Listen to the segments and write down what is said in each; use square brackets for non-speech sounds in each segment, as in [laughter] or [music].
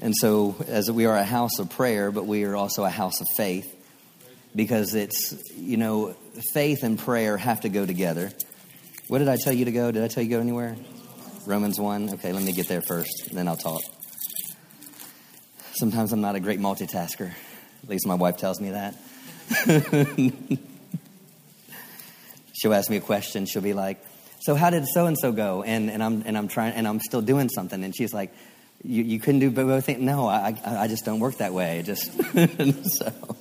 And so, as we are a house of prayer, but we are also a house of faith because it's, you know, faith and prayer have to go together. What did I tell you to go? Did I tell you to go anywhere? Romans 1. Okay, let me get there first, then I'll talk. Sometimes I'm not a great multitasker. At least my wife tells me that. [laughs] she'll ask me a question. She'll be like, "So how did so and so go?" And and I'm and I'm trying and I'm still doing something. And she's like, "You, you couldn't do both things." No, I, I just don't work that way. Just [laughs] so.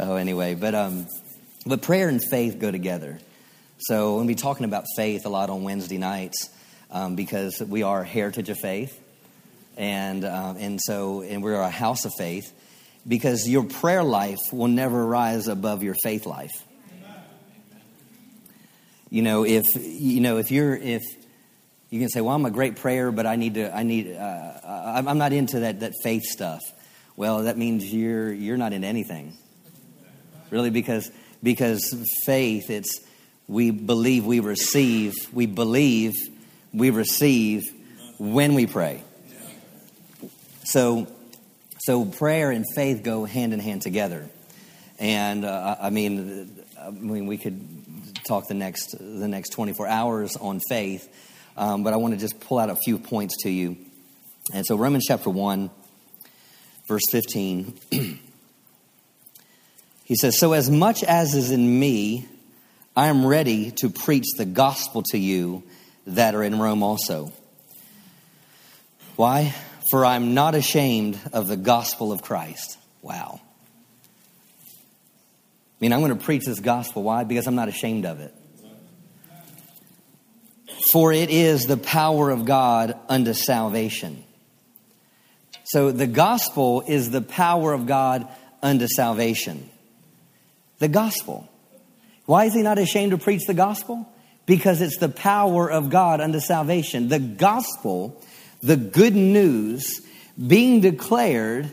Oh, anyway, but um, but prayer and faith go together. So we'll be talking about faith a lot on Wednesday nights um, because we are heritage of faith, and um, and so and we're a house of faith because your prayer life will never rise above your faith life. You know, if you know if you're if you can say, "Well, I'm a great prayer, but I need to I need uh, I'm not into that that faith stuff." Well, that means you're you're not into anything, really, because because faith it's we believe we receive we believe we receive when we pray. So so prayer and faith go hand in hand together. And uh, I mean, I mean, we could talk the next the next 24 hours on faith, um, but I want to just pull out a few points to you. And so Romans chapter one, verse 15. [clears throat] he says, "So as much as is in me, I am ready to preach the gospel to you that are in Rome also." Why? For I'm not ashamed of the gospel of Christ. Wow. I mean, I'm going to preach this gospel. Why? Because I'm not ashamed of it. For it is the power of God unto salvation. So the gospel is the power of God unto salvation. The gospel. Why is he not ashamed to preach the gospel? Because it's the power of God unto salvation. The gospel the good news being declared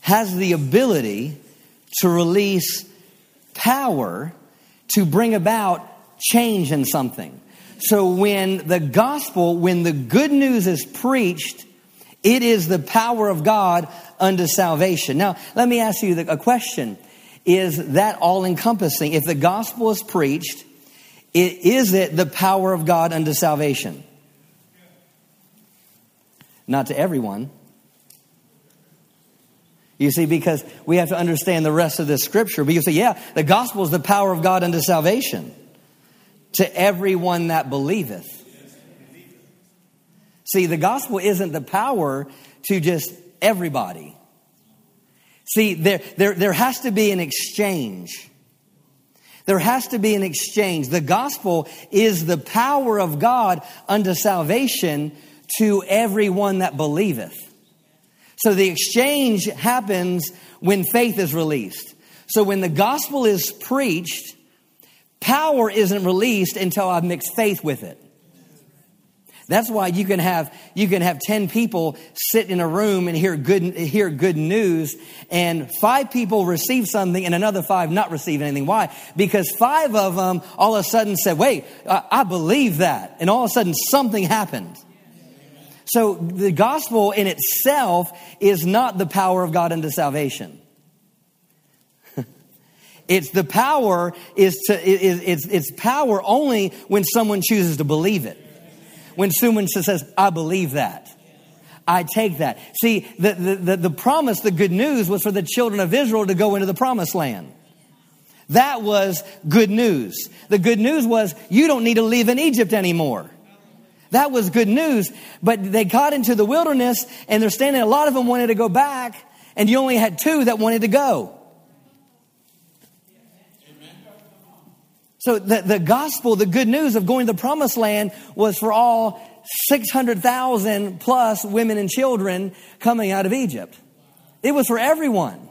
has the ability to release power to bring about change in something. So when the gospel, when the good news is preached, it is the power of God unto salvation. Now, let me ask you a question. Is that all encompassing? If the gospel is preached, is it the power of God unto salvation? Not to everyone. You see, because we have to understand the rest of this scripture. But you say, yeah, the gospel is the power of God unto salvation to everyone that believeth. See, the gospel isn't the power to just everybody. See, there, there, there has to be an exchange. There has to be an exchange. The gospel is the power of God unto salvation to everyone that believeth. So the exchange happens when faith is released. So when the gospel is preached, power isn't released until I've mixed faith with it. That's why you can have you can have 10 people sit in a room and hear good hear good news and five people receive something and another five not receive anything. Why? Because five of them all of a sudden said, "Wait, I believe that." And all of a sudden something happened. So the gospel in itself is not the power of God unto salvation. It's the power is to it's it's power only when someone chooses to believe it. When someone says, "I believe that." I take that. See, the, the, the, the promise, the good news was for the children of Israel to go into the promised land. That was good news. The good news was you don't need to live in Egypt anymore. That was good news. But they got into the wilderness and they're standing, a lot of them wanted to go back, and you only had two that wanted to go. So the, the gospel, the good news of going to the promised land was for all 600,000 plus women and children coming out of Egypt. It was for everyone,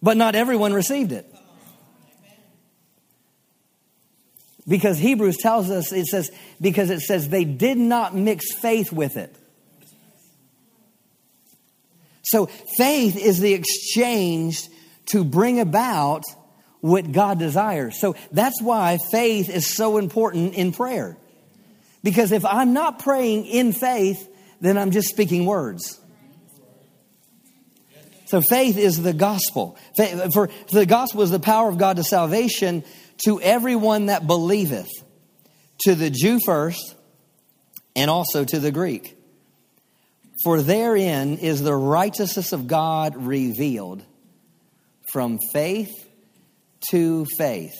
but not everyone received it. Because Hebrews tells us, it says, because it says they did not mix faith with it. So faith is the exchange to bring about what God desires. So that's why faith is so important in prayer. Because if I'm not praying in faith, then I'm just speaking words. So faith is the gospel. For, the gospel is the power of God to salvation to everyone that believeth, to the Jew first, and also to the Greek. For therein is the righteousness of God revealed from faith to faith.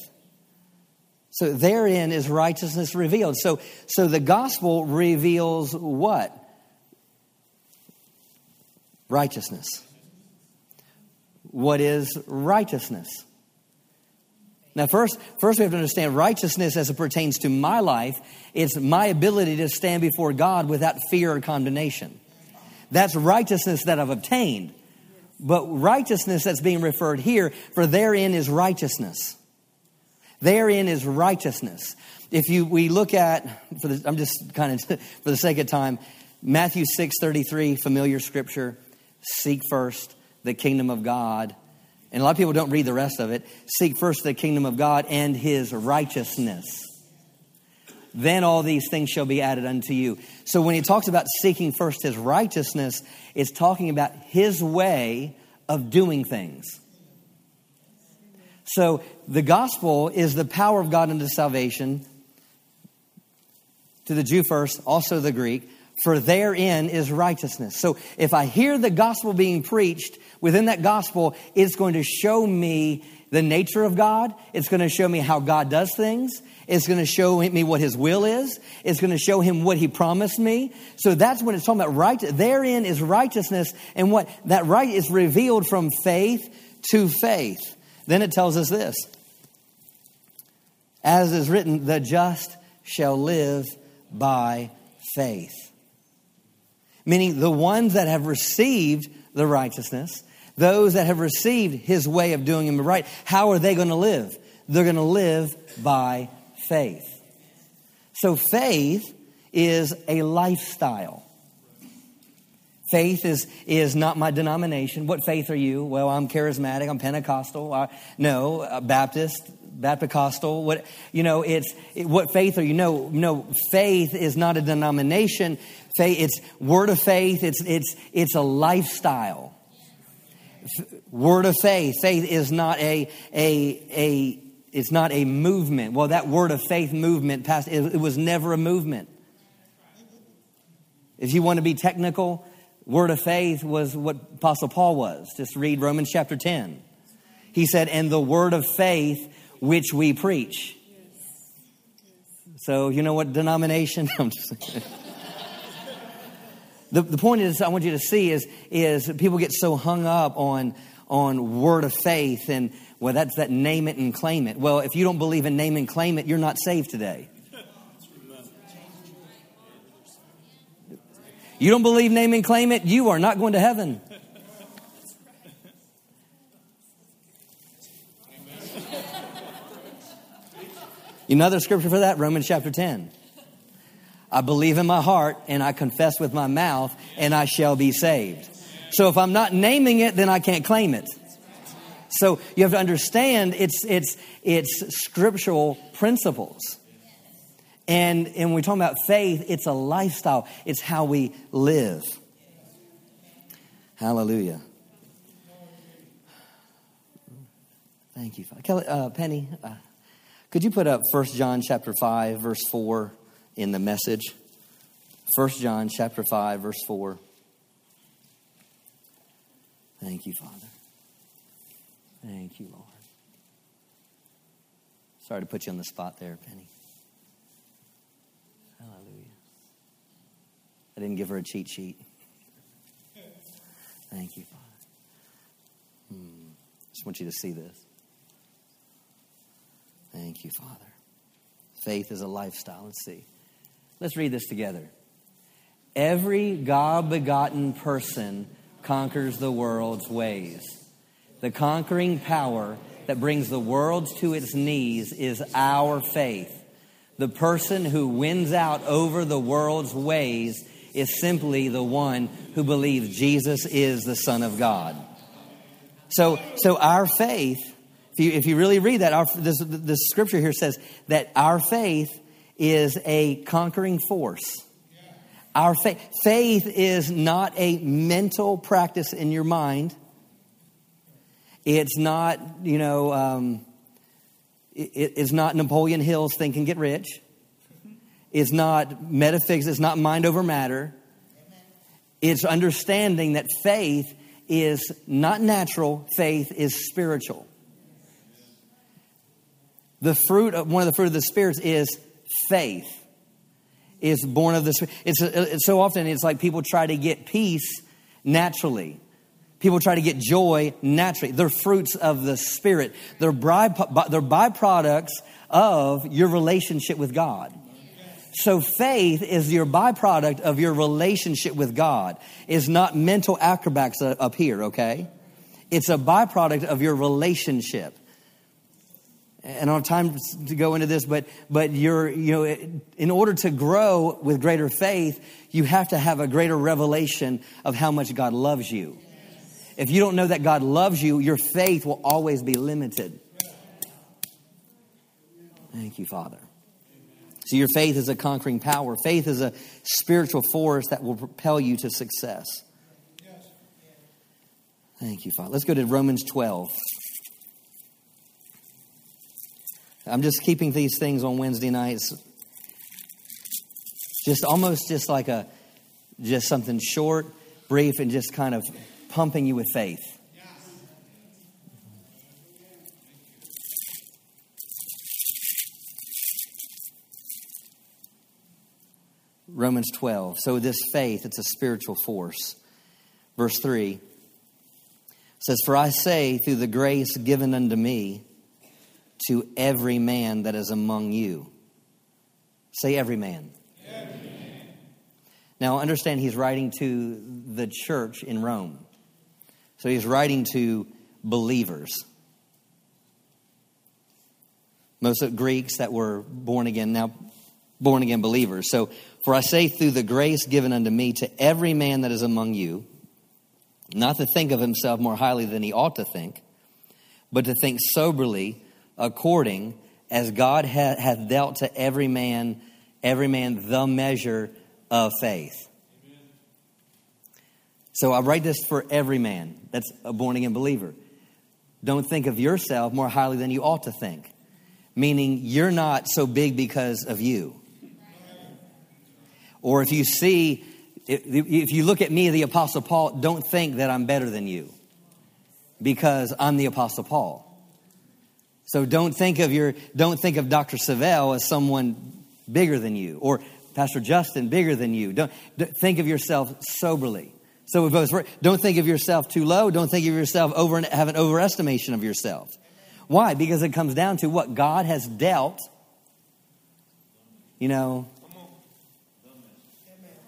So therein is righteousness revealed. So, so the gospel reveals what? Righteousness. What is righteousness? Now, first, first we have to understand righteousness as it pertains to my life. It's my ability to stand before God without fear or condemnation. That's righteousness that I've obtained. But righteousness that's being referred here, for therein is righteousness. Therein is righteousness. If you we look at, for the, I'm just kind of [laughs] for the sake of time, Matthew six thirty three, familiar scripture. Seek first the kingdom of God. And a lot of people don't read the rest of it. Seek first the kingdom of God and his righteousness. Then all these things shall be added unto you. So when he talks about seeking first his righteousness, it's talking about his way of doing things. So the gospel is the power of God unto salvation to the Jew first, also the Greek for therein is righteousness. So if I hear the gospel being preached, within that gospel, it's going to show me the nature of God. It's going to show me how God does things. It's going to show me what his will is. It's going to show him what he promised me. So that's when it's talking about right. Therein is righteousness. And what that right is revealed from faith to faith. Then it tells us this. As is written, the just shall live by faith meaning the ones that have received the righteousness, those that have received his way of doing him right, how are they going to live? They're going to live by faith. So faith is a lifestyle. Faith is, is not my denomination. What faith are you? Well, I'm charismatic. I'm Pentecostal. I, no, uh, Baptist, Baptist-costal. What you know? It's it, what faith are you? No, no. Faith is not a denomination. Faith, it's word of faith. It's, it's, it's a lifestyle. Word of faith. Faith is not a, a, a, it's not a movement. Well, that word of faith movement passed, it, it was never a movement. If you want to be technical, word of faith was what Apostle Paul was. Just read Romans chapter 10. He said, and the word of faith which we preach. So, you know what denomination? [laughs] I'm just the, the point is, I want you to see is, is people get so hung up on, on word of faith and, well, that's that name it and claim it. Well, if you don't believe in name and claim it, you're not saved today. You don't believe name and claim it, you are not going to heaven. [laughs] Another scripture for that, Romans chapter 10. I believe in my heart and I confess with my mouth and I shall be saved. So if I'm not naming it, then I can't claim it. So you have to understand it's, it's, it's scriptural principles. And, and when we're talking about faith, it's a lifestyle. It's how we live. Hallelujah. Thank you, Kelly, uh, Penny. Uh, could you put up 1 John chapter 5, verse 4? In the message. 1 John chapter 5 verse 4. Thank you, Father. Thank you, Lord. Sorry to put you on the spot there, Penny. Hallelujah. I didn't give her a cheat sheet. Thank you, Father. Hmm. Just want you to see this. Thank you, Father. Faith is a lifestyle. Let's see. Let's read this together. Every God begotten person conquers the world's ways. The conquering power that brings the world to its knees is our faith. The person who wins out over the world's ways is simply the one who believes Jesus is the Son of God. So, so our faith, if you, if you really read that, our, this, this scripture here says that our faith is a conquering force. Our faith, faith is not a mental practice in your mind. It's not, you know, um, it, it's not Napoleon Hill's Think and Get Rich. It's not metaphysics. It's not mind over matter. It's understanding that faith is not natural, faith is spiritual. The fruit of one of the fruit of the spirits is faith. Is born of the it's, it's so often it's like people try to get peace naturally. People try to get joy naturally. They're fruits of the Spirit. They're, by, they're byproducts of your relationship with God. So faith is your byproduct of your relationship with God. Is not mental acrobats up here, okay? It's a byproduct of your relationship. And I don't have time to go into this, but but you're you know in order to grow with greater faith, you have to have a greater revelation of how much God loves you. If you don't know that God loves you, your faith will always be limited. Thank you, Father. So, your faith is a conquering power. Faith is a spiritual force that will propel you to success. Thank you, Father. Let's go to Romans 12. I'm just keeping these things on Wednesday nights. Just almost just like a, just something short, brief, and just kind of pumping you with faith. Romans 12. So, this faith, it's a spiritual force. Verse 3 says, For I say, through the grace given unto me, to every man that is among you. Say, every man. Every. Now, understand he's writing to the church in Rome. So he's writing to believers. Most of Greeks that were born again, now born again believers. So, for I say, through the grace given unto me, to every man that is among you, not to think of himself more highly than he ought to think, but to think soberly, according as God hath dealt to every man, every man the measure of faith. So I write this for every man that's a born again believer. Don't think of yourself more highly than you ought to think, meaning you're not so big because of you. Or if you see, if you look at me, the Apostle Paul, don't think that I'm better than you because I'm the Apostle Paul. So don't think of your, don't think of Dr. Savelle as someone bigger than you or Pastor Justin bigger than you. Don't, don't think of yourself soberly. So both don't think of yourself too low. Don't think of yourself over and have an overestimation of yourself. Why? Because it comes down to what God has dealt. You know,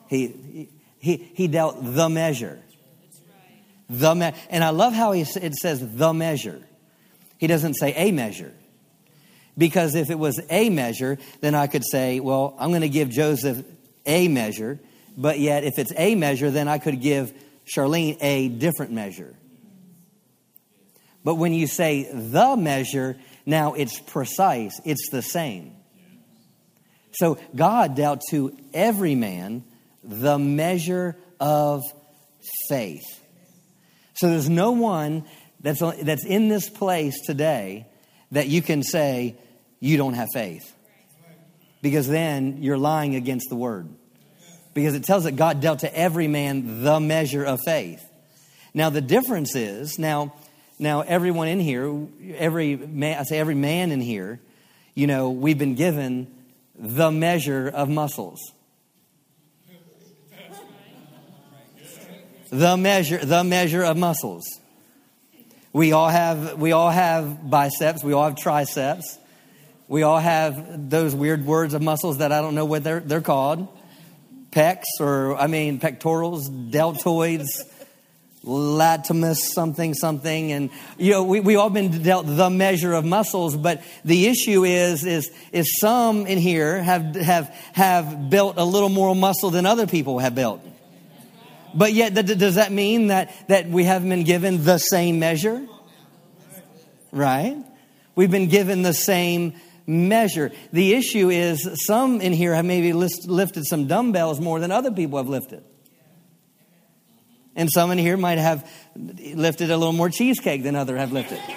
he he he dealt the measure. The me- and I love how he, it says the measure. He doesn't say a measure. Because if it was a measure, then I could say, well, I'm going to give Joseph a measure, but yet, if it's a measure, then I could give Charlene a different measure. But when you say the measure, now it's precise, it's the same. So God dealt to every man the measure of faith. So there's no one that's, that's in this place today that you can say you don't have faith. Because then you're lying against the word because it tells that God dealt to every man the measure of faith. Now the difference is now now everyone in here, every man, I say every man in here, you know, we've been given the measure of muscles. The measure the measure of muscles. We all have we all have biceps, we all have triceps. We all have those weird words of muscles that I don't know what they're, they're called pecs, or I mean, pectorals, deltoids, latimus, something, something. And, you know, we, we all been dealt the measure of muscles, but the issue is, is, is some in here have, have, have built a little more muscle than other people have built. But yet, does that mean that, that we haven't been given the same measure? Right? We've been given the same measure. The issue is some in here have maybe lifted some dumbbells more than other people have lifted. And some in here might have lifted a little more cheesecake than other have lifted. [laughs]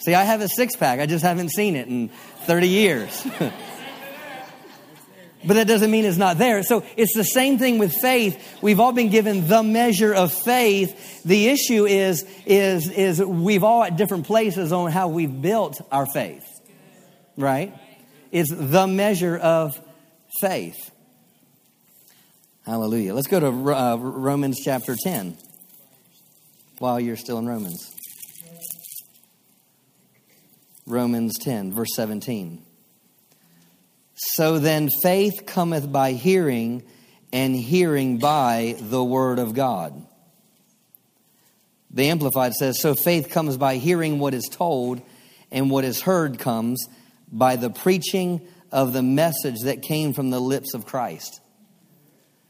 See, I have a six pack. I just haven't seen it in 30 years. [laughs] but that doesn't mean it's not there. So it's the same thing with faith. We've all been given the measure of faith. The issue is, is, is we've all at different places on how we've built our faith. Right? It's the measure of faith. Hallelujah. Let's go to uh, Romans chapter 10 while you're still in Romans. Romans 10, verse 17. So then faith cometh by hearing, and hearing by the word of God. The Amplified says, So faith comes by hearing what is told, and what is heard comes by the preaching of the message that came from the lips of Christ.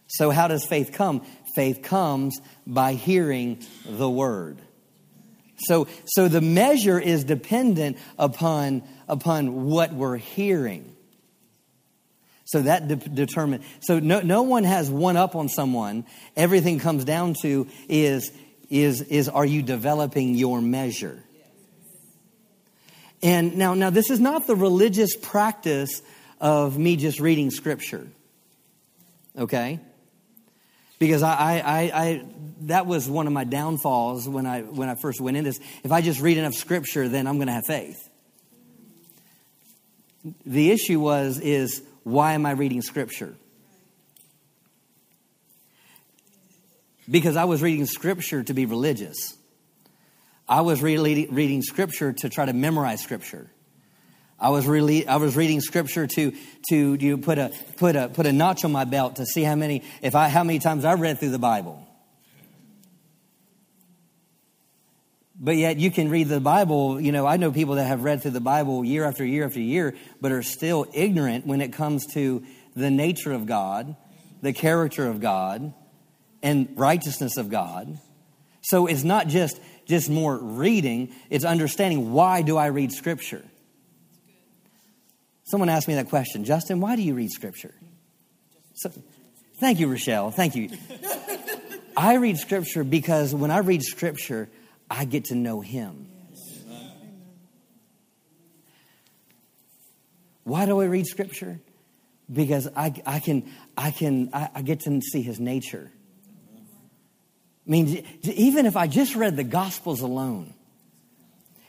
So, how does faith come? Faith comes by hearing the word. So, so the measure is dependent upon, upon what we're hearing. So that de- determines. So no, no one has one up on someone. Everything comes down to is, is, is are you developing your measure? And now, now this is not the religious practice of me just reading scripture. Okay? because I, I, I, that was one of my downfalls when I, when I first went into this. If I just read enough scripture, then I'm going to have faith. The issue was, is why am I reading scripture? Because I was reading scripture to be religious. I was reading scripture to try to memorize scripture. I was really I was reading scripture to to you put a put a put a notch on my belt to see how many if I how many times I read through the Bible. But yet you can read the Bible, you know, I know people that have read through the Bible year after year after year, but are still ignorant when it comes to the nature of God, the character of God, and righteousness of God. So it's not just just more reading, it's understanding why do I read scripture? Someone asked me that question Justin, why do you read scripture? So, thank you, Rochelle. Thank you. [laughs] I read scripture because when I read scripture, I get to know Him. Why do I read scripture? Because I, I can, I can, I, I get to see His nature. I mean, even if I just read the Gospels alone,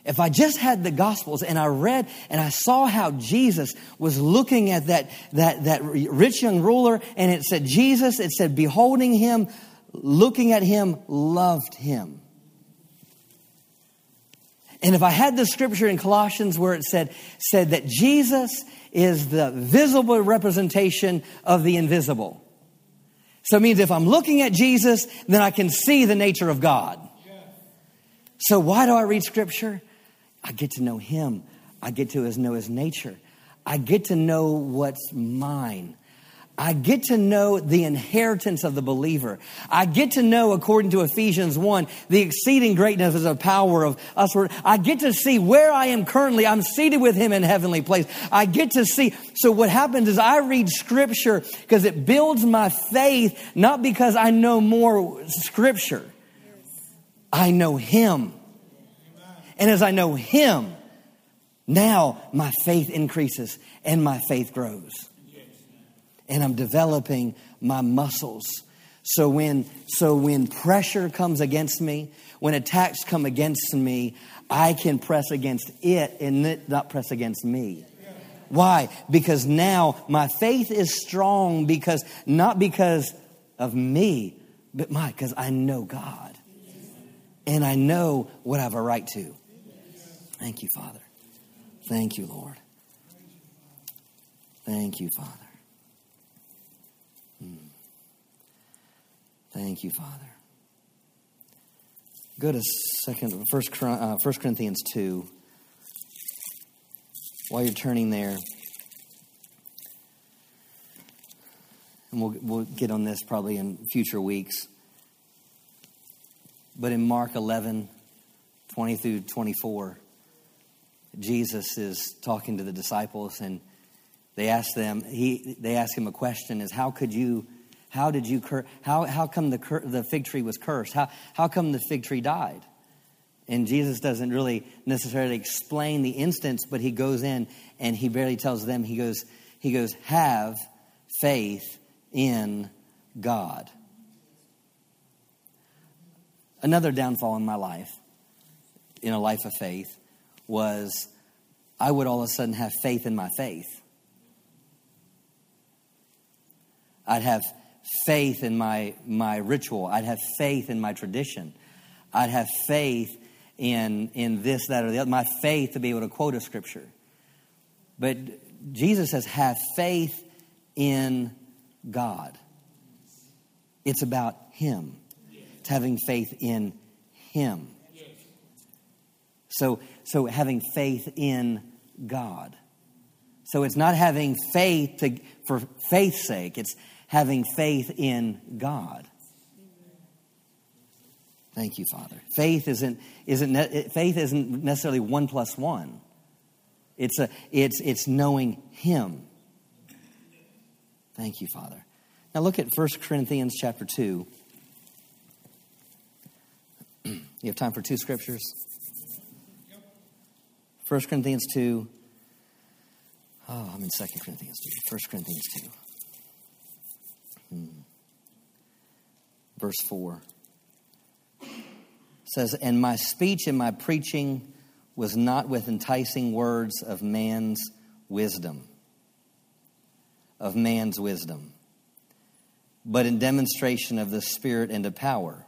if I just had the Gospels and I read and I saw how Jesus was looking at that, that, that rich young ruler and it said Jesus, it said beholding him, looking at him, loved him. And if I had the scripture in Colossians where it said, said that Jesus is the visible representation of the invisible. So it means if I'm looking at Jesus, then I can see the nature of God. So why do I read scripture? I get to know him. I get to know his nature. I get to know what's mine. I get to know the inheritance of the believer. I get to know, according to Ephesians 1, the exceeding greatness of the power of us. I get to see where I am currently. I'm seated with him in heavenly place. I get to see. So what happens is I read scripture because it builds my faith, not because I know more scripture. I know him. And as I know Him, now my faith increases and my faith grows. And I'm developing my muscles. So when, so when pressure comes against me, when attacks come against me, I can press against it and it not press against me. Why? Because now my faith is strong because not because of me, but my because I know God. And I know what I have a right to. Thank you, Father. Thank you, Lord. Thank you, Father. Thank you, Father. Go to second, first, uh, first Corinthians 2. While you're turning there, and we'll, we'll get on this probably in future weeks. But in Mark 11, 20 through 24, Jesus is talking to the disciples and They ask them, he, they ask him a question is how could you, how did you, cur- how, how come the, cur- the fig tree was cursed? How, how come the fig tree died? And Jesus doesn't really necessarily explain the instance, but he goes in and he barely tells them, he goes, he goes, have faith in God. Another downfall in my life, in a life of faith, was I would all of a sudden have faith in my faith. I'd have faith in my, my ritual. I'd have faith in my tradition. I'd have faith in, in this, that, or the other. My faith to be able to quote a scripture. But Jesus says, have faith in God. It's about Him. It's having faith in Him. So, so having faith in God. So it's not having faith to, for faith's sake. It's having faith in God. Thank you, Father. Faith isn't, isn't, faith isn't necessarily one plus one. It's, a, it's, it's knowing Him. Thank you, Father. Now look at 1 Corinthians chapter 2. [clears throat] you have time for two scriptures? 1 Corinthians 2. Oh, I'm in 2 Corinthians 2. 1 Corinthians 2. Verse 4 says, And my speech and my preaching was not with enticing words of man's wisdom, of man's wisdom, but in demonstration of the Spirit and of power.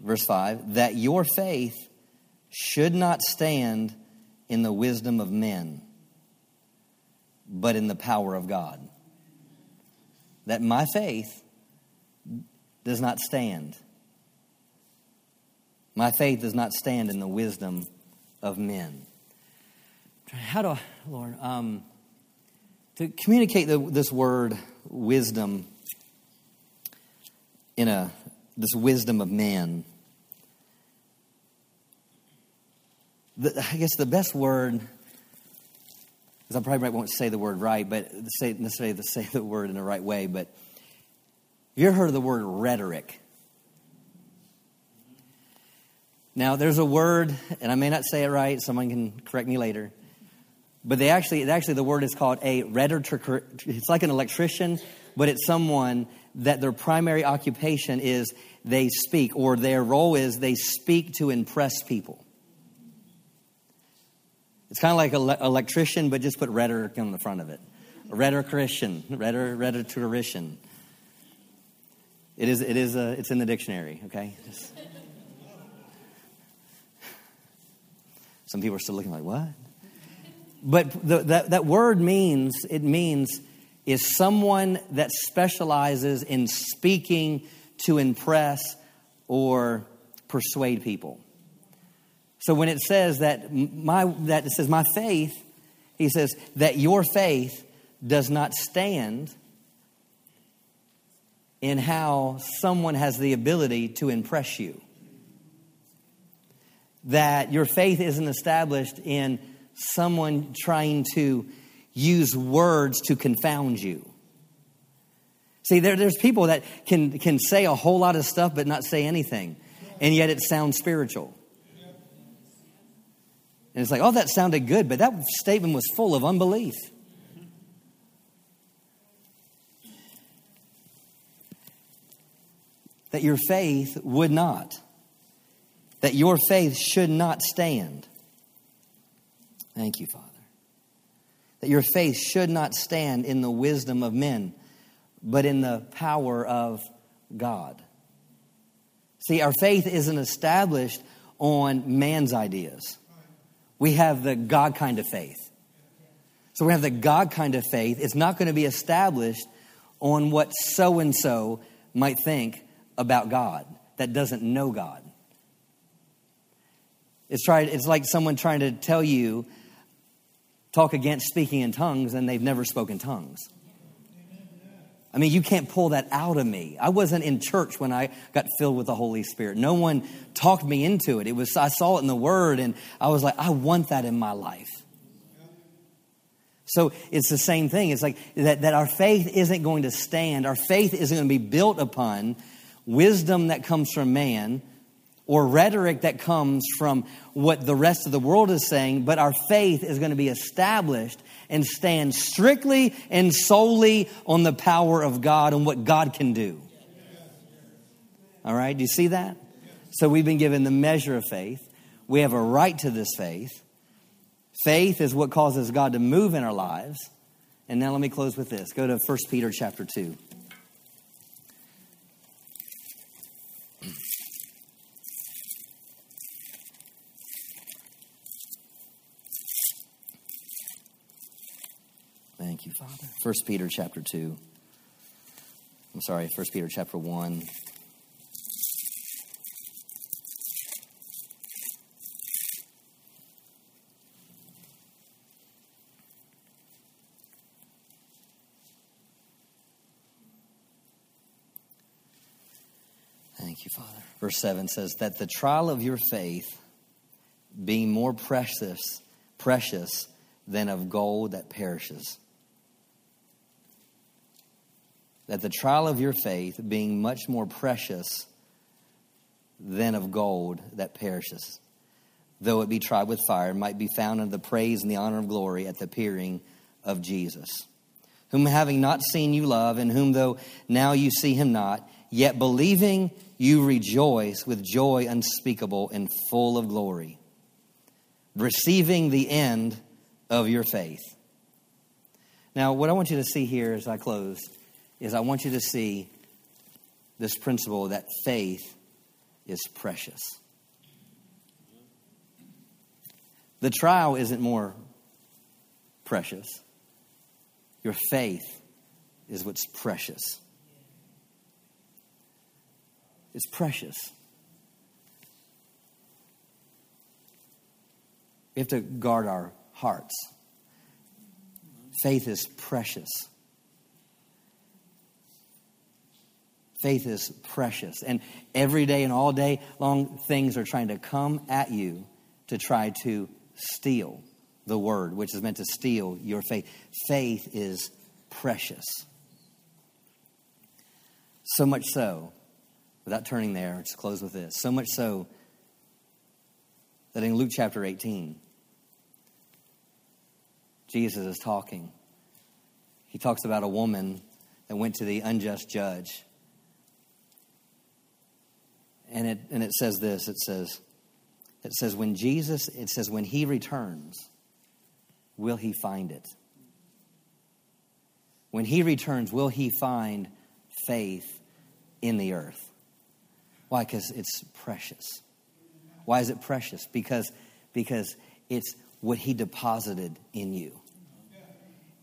Verse 5 that your faith should not stand in the wisdom of men, but in the power of God. That my faith does not stand. My faith does not stand in the wisdom of men. How do I, Lord, um, to communicate the, this word wisdom in a this wisdom of man. The, I guess the best word, because I probably won't say the word right, but say necessarily to say the word in the right way. But you ever heard of the word rhetoric? Now, there's a word, and I may not say it right. Someone can correct me later. But they actually, actually, the word is called a rhetoric. It's like an electrician, but it's someone that their primary occupation is they speak, or their role is they speak to impress people. It's kind of like an electrician, but just put rhetoric on the front of it. Rhetorician, rhetorician. It is, it is a, it's in the dictionary, okay? Just. Some people are still looking like, what? But the, that, that word means, it means, is someone that specializes in speaking to impress or persuade people. So when it says that my that it says my faith, he says that your faith does not stand in how someone has the ability to impress you. That your faith isn't established in someone trying to use words to confound you. See, there, there's people that can, can say a whole lot of stuff but not say anything, and yet it sounds spiritual. And it's like, oh, that sounded good, but that statement was full of unbelief. That your faith would not, that your faith should not stand. Thank you, Father. That your faith should not stand in the wisdom of men, but in the power of God. See, our faith isn't established on man's ideas. We have the God kind of faith. So we have the God kind of faith. It's not going to be established on what so and so might think about God that doesn't know God. It's, tried, it's like someone trying to tell you talk against speaking in tongues and they've never spoken tongues. I mean, you can't pull that out of me. I wasn't in church when I got filled with the Holy Spirit. No one talked me into it. It was I saw it in the Word, and I was like, I want that in my life. So it's the same thing. It's like that, that our faith isn't going to stand. Our faith isn't going to be built upon wisdom that comes from man or rhetoric that comes from what the rest of the world is saying, but our faith is going to be established and stand strictly and solely on the power of God and what God can do. All right, do you see that? So we've been given the measure of faith. We have a right to this faith. Faith is what causes God to move in our lives. And now let me close with this. Go to 1 Peter chapter 2. Thank you, Father. 1 Peter chapter 2. I'm sorry, 1 Peter chapter 1. Thank you, Father. Verse 7 says that the trial of your faith being more precious, precious than of gold that perishes that the trial of your faith, being much more precious than of gold that perishes, though it be tried with fire, might be found in the praise and the honor of glory at the appearing of Jesus, whom having not seen you love, and whom though now you see him not, yet believing you rejoice with joy unspeakable and full of glory, receiving the end of your faith. Now, what I want you to see here as I close is I want you to see this principle that faith is precious. The trial isn't more precious. Your faith is what's precious. It's precious. We have to guard our hearts. Faith is precious. Faith is precious. And every day and all day long, things are trying to come at you to try to steal the word, which is meant to steal your faith. Faith is precious. So much so, without turning there, let's close with this. So much so that in Luke chapter 18, Jesus is talking. He talks about a woman that went to the unjust judge and it, and it says this it says, it says, when Jesus, it says, when he returns, will he find it? When he returns, will he find faith in the earth? Why? Because it's precious. Why is it precious? Because, because it's what he deposited in you.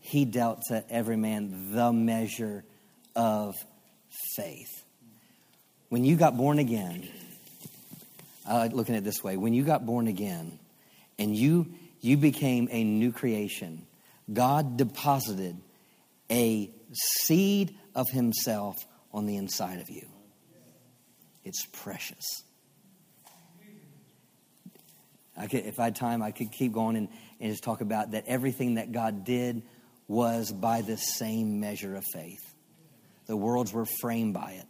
He dealt to every man the measure of faith when you got born again, I like looking at it this way when you got born again and you, you became a new creation, God deposited a seed of Himself on the inside of you. It's precious. I could, if I had time, I could keep going and, and just talk about that everything that God did was by the same measure of faith. The worlds were framed by it.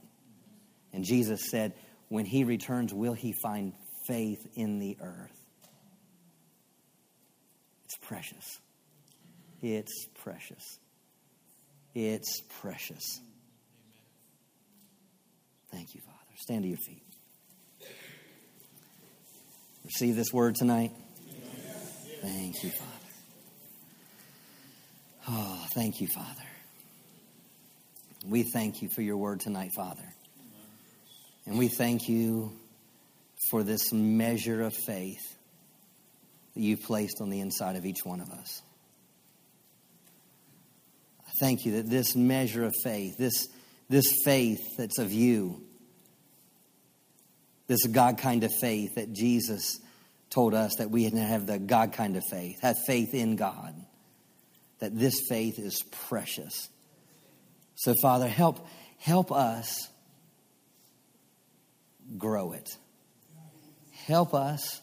And Jesus said, When he returns, will he find faith in the earth? It's precious. It's precious. It's precious. Thank you, Father. Stand to your feet. Receive this word tonight. Thank you, Father. Oh, thank you, Father. We thank you for your word tonight, Father. And we thank you for this measure of faith that you've placed on the inside of each one of us. I thank you that this measure of faith, this, this faith that's of you, this God kind of faith that Jesus told us that we had to have the God kind of faith, have faith in God, that this faith is precious. So, Father, help, help us grow it. Help us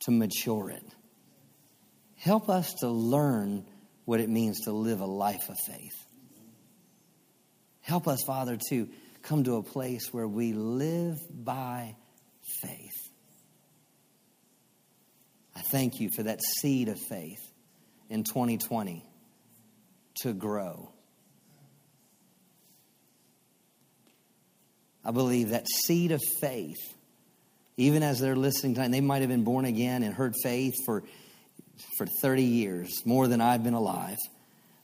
to mature it. Help us to learn what it means to live a life of faith. Help us, Father, to come to a place where we live by faith. I thank you for that seed of faith in 2020 to grow. I believe that seed of faith, even as they're listening tonight, they might have been born again and heard faith for, for 30 years, more than I've been alive.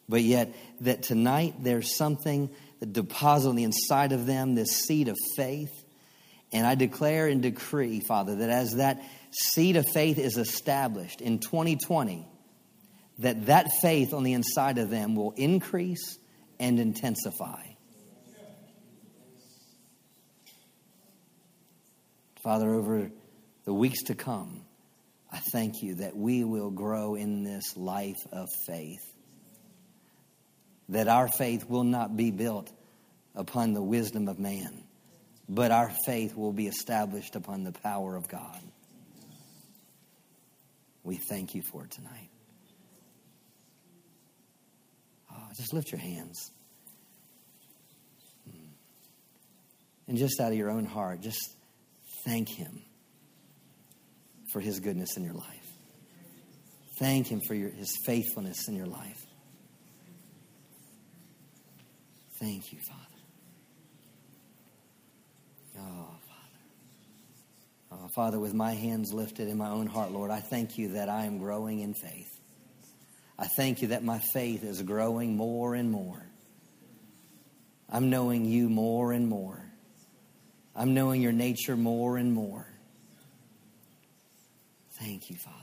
But yet, that tonight there's something that deposits on the inside of them, this seed of faith. And I declare and decree, Father, that as that seed of faith is established in 2020, that that faith on the inside of them will increase and intensify. Father, over the weeks to come, I thank you that we will grow in this life of faith. That our faith will not be built upon the wisdom of man, but our faith will be established upon the power of God. We thank you for it tonight. Oh, just lift your hands. Hmm. And just out of your own heart, just thank Him for His goodness in your life. Thank Him for your, His faithfulness in your life. Thank you, Father. Oh, Father. Oh, Father, with my hands lifted in my own heart, Lord, I thank you that I am growing in faith. I thank you that my faith is growing more and more. I'm knowing you more and more. I'm knowing your nature more and more. Thank you, Father.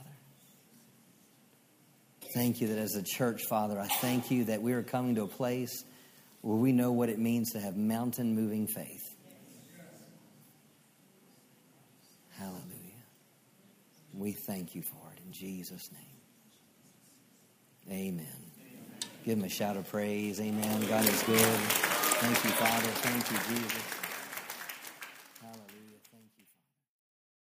Thank you that as a church, Father, I thank you that we are coming to a place where we know what it means to have mountain moving faith. Hallelujah. We thank you for it in Jesus' name. Amen. Give him a shout of praise. Amen. God is good. Thank you, Father. Thank you, Jesus.